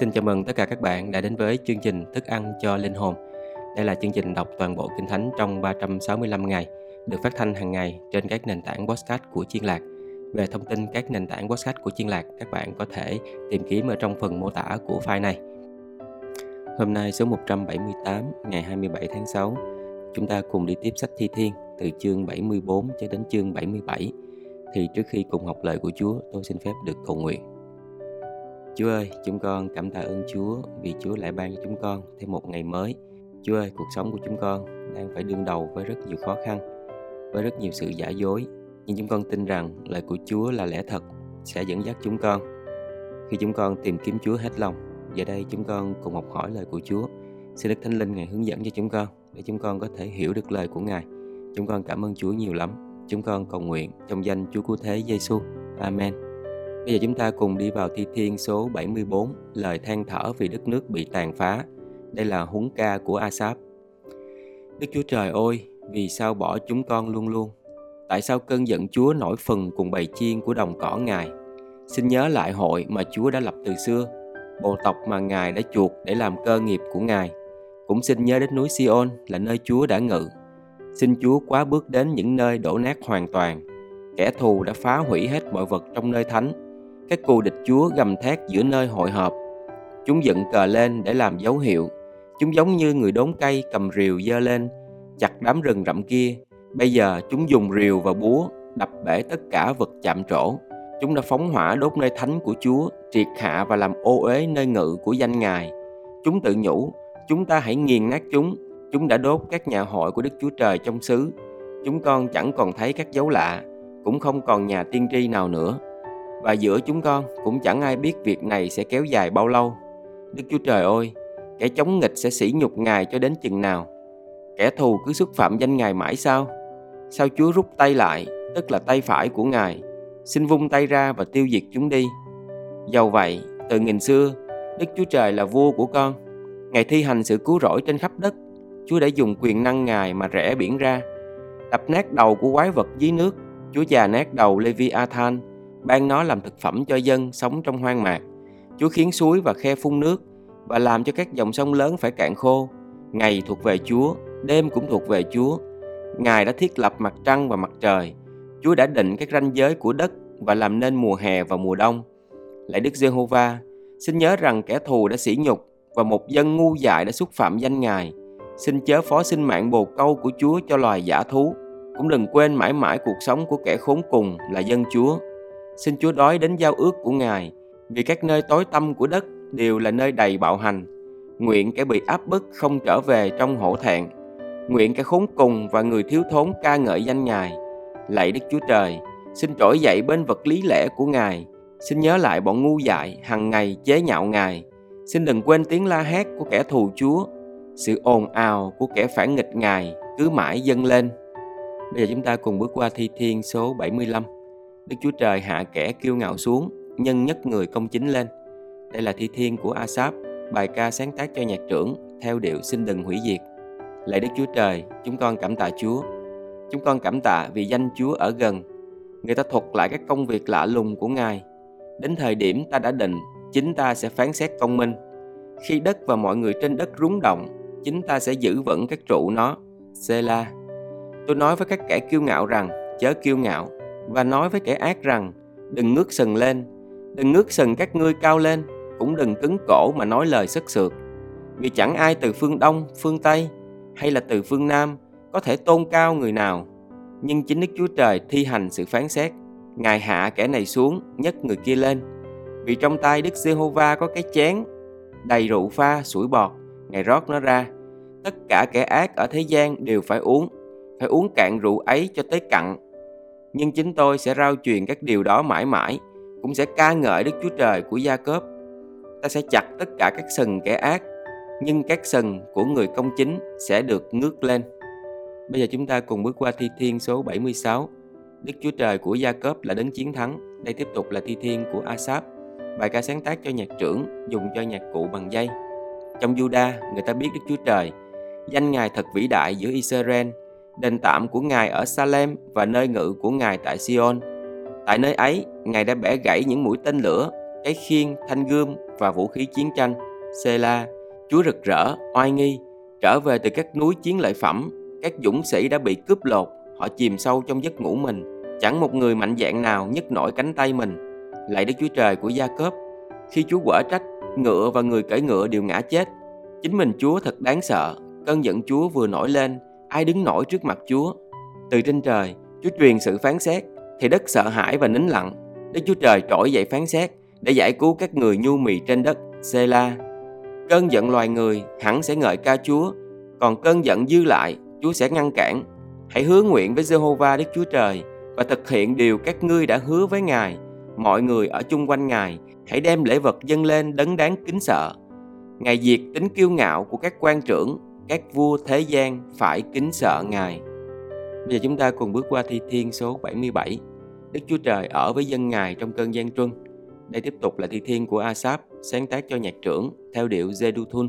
Xin chào mừng tất cả các bạn đã đến với chương trình Thức ăn cho linh hồn. Đây là chương trình đọc toàn bộ Kinh Thánh trong 365 ngày, được phát thanh hàng ngày trên các nền tảng podcast của Chiên Lạc. Về thông tin các nền tảng podcast của Chiên Lạc, các bạn có thể tìm kiếm ở trong phần mô tả của file này. Hôm nay số 178, ngày 27 tháng 6, chúng ta cùng đi tiếp sách Thi Thiên từ chương 74 cho đến chương 77. Thì trước khi cùng học lời của Chúa, tôi xin phép được cầu nguyện. Chúa ơi, chúng con cảm tạ ơn Chúa vì Chúa lại ban cho chúng con thêm một ngày mới. Chúa ơi, cuộc sống của chúng con đang phải đương đầu với rất nhiều khó khăn, với rất nhiều sự giả dối. Nhưng chúng con tin rằng lời của Chúa là lẽ thật, sẽ dẫn dắt chúng con. Khi chúng con tìm kiếm Chúa hết lòng, giờ đây chúng con cùng học hỏi lời của Chúa. Xin Đức Thánh Linh Ngài hướng dẫn cho chúng con để chúng con có thể hiểu được lời của Ngài. Chúng con cảm ơn Chúa nhiều lắm. Chúng con cầu nguyện trong danh Chúa Cứu Thế Giêsu. Amen. Bây giờ chúng ta cùng đi vào thi thiên số 74, lời than thở vì đất nước bị tàn phá. Đây là huấn ca của Asap. Đức Chúa Trời ơi, vì sao bỏ chúng con luôn luôn? Tại sao cơn giận Chúa nổi phần cùng bầy chiên của đồng cỏ Ngài? Xin nhớ lại hội mà Chúa đã lập từ xưa, bộ tộc mà Ngài đã chuộc để làm cơ nghiệp của Ngài. Cũng xin nhớ đến núi Sion là nơi Chúa đã ngự. Xin Chúa quá bước đến những nơi đổ nát hoàn toàn. Kẻ thù đã phá hủy hết mọi vật trong nơi thánh các cù địch chúa gầm thét giữa nơi hội họp. Chúng dựng cờ lên để làm dấu hiệu. Chúng giống như người đốn cây cầm rìu dơ lên, chặt đám rừng rậm kia. Bây giờ chúng dùng rìu và búa đập bể tất cả vật chạm trổ. Chúng đã phóng hỏa đốt nơi thánh của Chúa, triệt hạ và làm ô uế nơi ngự của danh Ngài. Chúng tự nhủ, chúng ta hãy nghiền nát chúng. Chúng đã đốt các nhà hội của Đức Chúa Trời trong xứ. Chúng con chẳng còn thấy các dấu lạ, cũng không còn nhà tiên tri nào nữa và giữa chúng con cũng chẳng ai biết việc này sẽ kéo dài bao lâu. Đức Chúa Trời ơi, kẻ chống nghịch sẽ sỉ nhục Ngài cho đến chừng nào? Kẻ thù cứ xúc phạm danh Ngài mãi sao? Sao Chúa rút tay lại, tức là tay phải của Ngài, xin vung tay ra và tiêu diệt chúng đi. Dầu vậy, từ nghìn xưa, Đức Chúa Trời là vua của con. Ngài thi hành sự cứu rỗi trên khắp đất. Chúa đã dùng quyền năng Ngài mà rẽ biển ra. Đập nát đầu của quái vật dưới nước. Chúa già nát đầu Leviathan ban nó làm thực phẩm cho dân sống trong hoang mạc. Chúa khiến suối và khe phun nước và làm cho các dòng sông lớn phải cạn khô. Ngày thuộc về Chúa, đêm cũng thuộc về Chúa. Ngài đã thiết lập mặt trăng và mặt trời. Chúa đã định các ranh giới của đất và làm nên mùa hè và mùa đông. Lạy Đức Giê-hô-va, xin nhớ rằng kẻ thù đã sỉ nhục và một dân ngu dại đã xúc phạm danh Ngài. Xin chớ phó sinh mạng bồ câu của Chúa cho loài giả thú. Cũng đừng quên mãi mãi cuộc sống của kẻ khốn cùng là dân Chúa. Xin Chúa đói đến giao ước của Ngài, vì các nơi tối tăm của đất đều là nơi đầy bạo hành. Nguyện kẻ bị áp bức không trở về trong hổ thẹn. Nguyện kẻ khốn cùng và người thiếu thốn ca ngợi danh Ngài. Lạy Đức Chúa Trời, xin trỗi dậy bên vật lý lẽ của Ngài. Xin nhớ lại bọn ngu dại hằng ngày chế nhạo Ngài. Xin đừng quên tiếng la hét của kẻ thù Chúa. Sự ồn ào của kẻ phản nghịch Ngài cứ mãi dâng lên. Bây giờ chúng ta cùng bước qua thi thiên số 75. Đức Chúa Trời hạ kẻ kiêu ngạo xuống, nhân nhất người công chính lên. Đây là thi thiên của Asap, bài ca sáng tác cho nhạc trưởng theo điệu xin đừng hủy diệt. Lạy Đức Chúa Trời, chúng con cảm tạ Chúa. Chúng con cảm tạ vì danh Chúa ở gần. Người ta thuật lại các công việc lạ lùng của Ngài. Đến thời điểm ta đã định, chính ta sẽ phán xét công minh. Khi đất và mọi người trên đất rúng động, chính ta sẽ giữ vững các trụ nó. Sela. Tôi nói với các kẻ kiêu ngạo rằng, chớ kiêu ngạo, và nói với kẻ ác rằng, đừng ngước sừng lên, đừng ngước sừng các ngươi cao lên, cũng đừng cứng cổ mà nói lời sức sượt vì chẳng ai từ phương đông, phương tây, hay là từ phương nam có thể tôn cao người nào. Nhưng chính đức chúa trời thi hành sự phán xét. Ngài hạ kẻ này xuống, nhấc người kia lên. Vì trong tay đức giê-hô-va có cái chén, đầy rượu pha, sủi bọt, ngài rót nó ra. Tất cả kẻ ác ở thế gian đều phải uống phải uống cạn rượu ấy cho tới cặn nhưng chính tôi sẽ rao truyền các điều đó mãi mãi, cũng sẽ ca ngợi Đức Chúa Trời của Gia Cốp. Ta sẽ chặt tất cả các sừng kẻ ác, nhưng các sừng của người công chính sẽ được ngước lên. Bây giờ chúng ta cùng bước qua thi thiên số 76. Đức Chúa Trời của Gia Cốp là đấng chiến thắng. Đây tiếp tục là thi thiên của Asap, bài ca sáng tác cho nhạc trưởng, dùng cho nhạc cụ bằng dây. Trong Juda, người ta biết Đức Chúa Trời, danh Ngài thật vĩ đại giữa Israel đền tạm của Ngài ở Salem và nơi ngự của Ngài tại Sion. Tại nơi ấy, Ngài đã bẻ gãy những mũi tên lửa, cái khiên, thanh gươm và vũ khí chiến tranh. Sela, Chúa rực rỡ, oai nghi, trở về từ các núi chiến lợi phẩm, các dũng sĩ đã bị cướp lột, họ chìm sâu trong giấc ngủ mình, chẳng một người mạnh dạn nào nhấc nổi cánh tay mình. Lạy Đức Chúa Trời của Gia Cớp, khi Chúa quở trách, ngựa và người cưỡi ngựa đều ngã chết. Chính mình Chúa thật đáng sợ, cơn giận Chúa vừa nổi lên, ai đứng nổi trước mặt Chúa. Từ trên trời, Chúa truyền sự phán xét, thì đất sợ hãi và nín lặng. Đức Chúa Trời trỗi dậy phán xét để giải cứu các người nhu mì trên đất. Sela. Cơn giận loài người hẳn sẽ ngợi ca Chúa, còn cơn giận dư lại, Chúa sẽ ngăn cản. Hãy hứa nguyện với Jehovah Đức Chúa Trời và thực hiện điều các ngươi đã hứa với Ngài. Mọi người ở chung quanh Ngài, hãy đem lễ vật dâng lên đấng đáng kính sợ. Ngài diệt tính kiêu ngạo của các quan trưởng, các vua thế gian phải kính sợ Ngài. Bây giờ chúng ta cùng bước qua thi thiên số 77. Đức Chúa Trời ở với dân Ngài trong cơn gian truân. Đây tiếp tục là thi thiên của Asap, sáng tác cho nhạc trưởng theo điệu Jeduthun.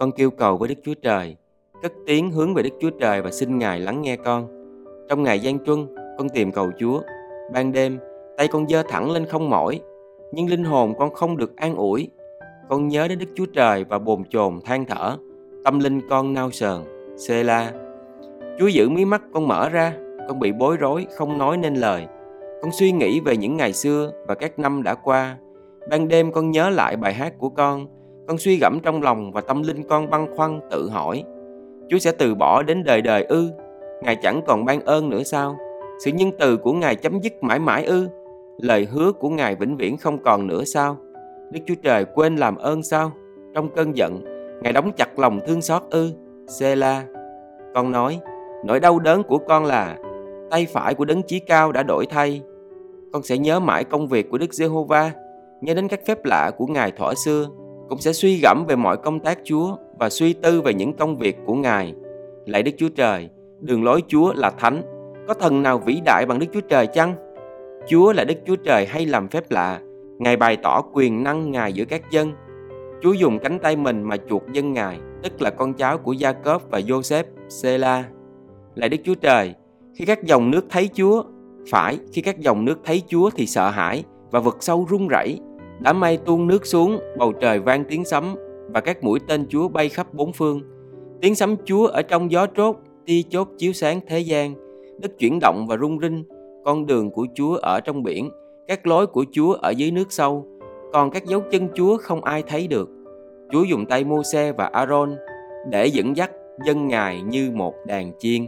Con kêu cầu với Đức Chúa Trời, cất tiếng hướng về Đức Chúa Trời và xin Ngài lắng nghe con. Trong ngày gian truân, con tìm cầu Chúa. Ban đêm, tay con dơ thẳng lên không mỏi, nhưng linh hồn con không được an ủi. Con nhớ đến Đức Chúa Trời và bồn chồn than thở, tâm linh con nao sờn. xê la Chúa giữ mí mắt con mở ra, con bị bối rối, không nói nên lời. Con suy nghĩ về những ngày xưa và các năm đã qua. Ban đêm con nhớ lại bài hát của con. Con suy gẫm trong lòng và tâm linh con băn khoăn tự hỏi. Chúa sẽ từ bỏ đến đời đời ư? Ngài chẳng còn ban ơn nữa sao? Sự nhân từ của Ngài chấm dứt mãi mãi ư? Lời hứa của Ngài vĩnh viễn không còn nữa sao? Đức Chúa Trời quên làm ơn sao? Trong cơn giận, Ngài đóng chặt lòng thương xót ư? Sê-la Con nói, nỗi đau đớn của con là tay phải của đấng chí cao đã đổi thay. Con sẽ nhớ mãi công việc của Đức Giê-hô-va, nhớ đến các phép lạ của Ngài thỏa xưa, cũng sẽ suy gẫm về mọi công tác Chúa và suy tư về những công việc của Ngài. Lạy Đức Chúa Trời, đường lối Chúa là thánh, có thần nào vĩ đại bằng Đức Chúa Trời chăng? Chúa là Đức Chúa Trời hay làm phép lạ, Ngài bày tỏ quyền năng Ngài giữa các dân. Chúa dùng cánh tay mình mà chuộc dân Ngài, tức là con cháu của Gia-cốp và Joseph, Sê-la. Lạy Đức Chúa Trời, khi các dòng nước thấy Chúa, phải khi các dòng nước thấy Chúa thì sợ hãi và vực sâu rung rẩy. Đám mây tuôn nước xuống, bầu trời vang tiếng sấm và các mũi tên Chúa bay khắp bốn phương. Tiếng sấm Chúa ở trong gió trốt, tia chốt chiếu sáng thế gian. Đất chuyển động và rung rinh, con đường của Chúa ở trong biển, các lối của Chúa ở dưới nước sâu, còn các dấu chân Chúa không ai thấy được. Chúa dùng tay Mô-se và Aaron để dẫn dắt dân Ngài như một đàn chiên.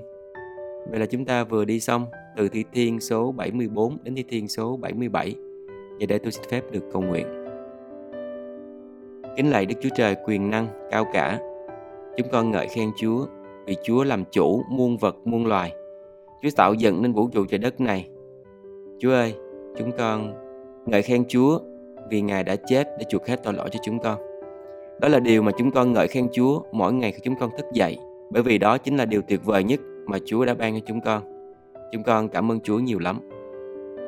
Vậy là chúng ta vừa đi xong từ Thi Thiên số 74 đến Thi Thiên số 77. Và để tôi xin phép được cầu nguyện. Kính lạy Đức Chúa Trời quyền năng cao cả. Chúng con ngợi khen Chúa vì Chúa làm chủ muôn vật muôn loài. Chúa tạo dựng nên vũ trụ trời đất này. Chúa ơi, chúng con ngợi khen Chúa vì Ngài đã chết để chuộc hết tội lỗi cho chúng con. Đó là điều mà chúng con ngợi khen Chúa mỗi ngày khi chúng con thức dậy, bởi vì đó chính là điều tuyệt vời nhất mà Chúa đã ban cho chúng con. Chúng con cảm ơn Chúa nhiều lắm.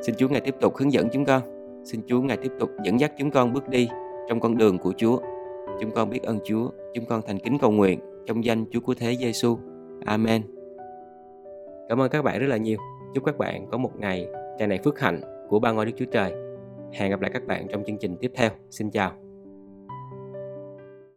Xin Chúa Ngài tiếp tục hướng dẫn chúng con. Xin Chúa Ngài tiếp tục dẫn dắt chúng con bước đi trong con đường của Chúa. Chúng con biết ơn Chúa. Chúng con thành kính cầu nguyện trong danh Chúa của Thế Giêsu. Amen. Cảm ơn các bạn rất là nhiều. Chúc các bạn có một ngày tràn đầy phước hạnh của ba ngôi Đức Chúa Trời. Hẹn gặp lại các bạn trong chương trình tiếp theo. Xin chào.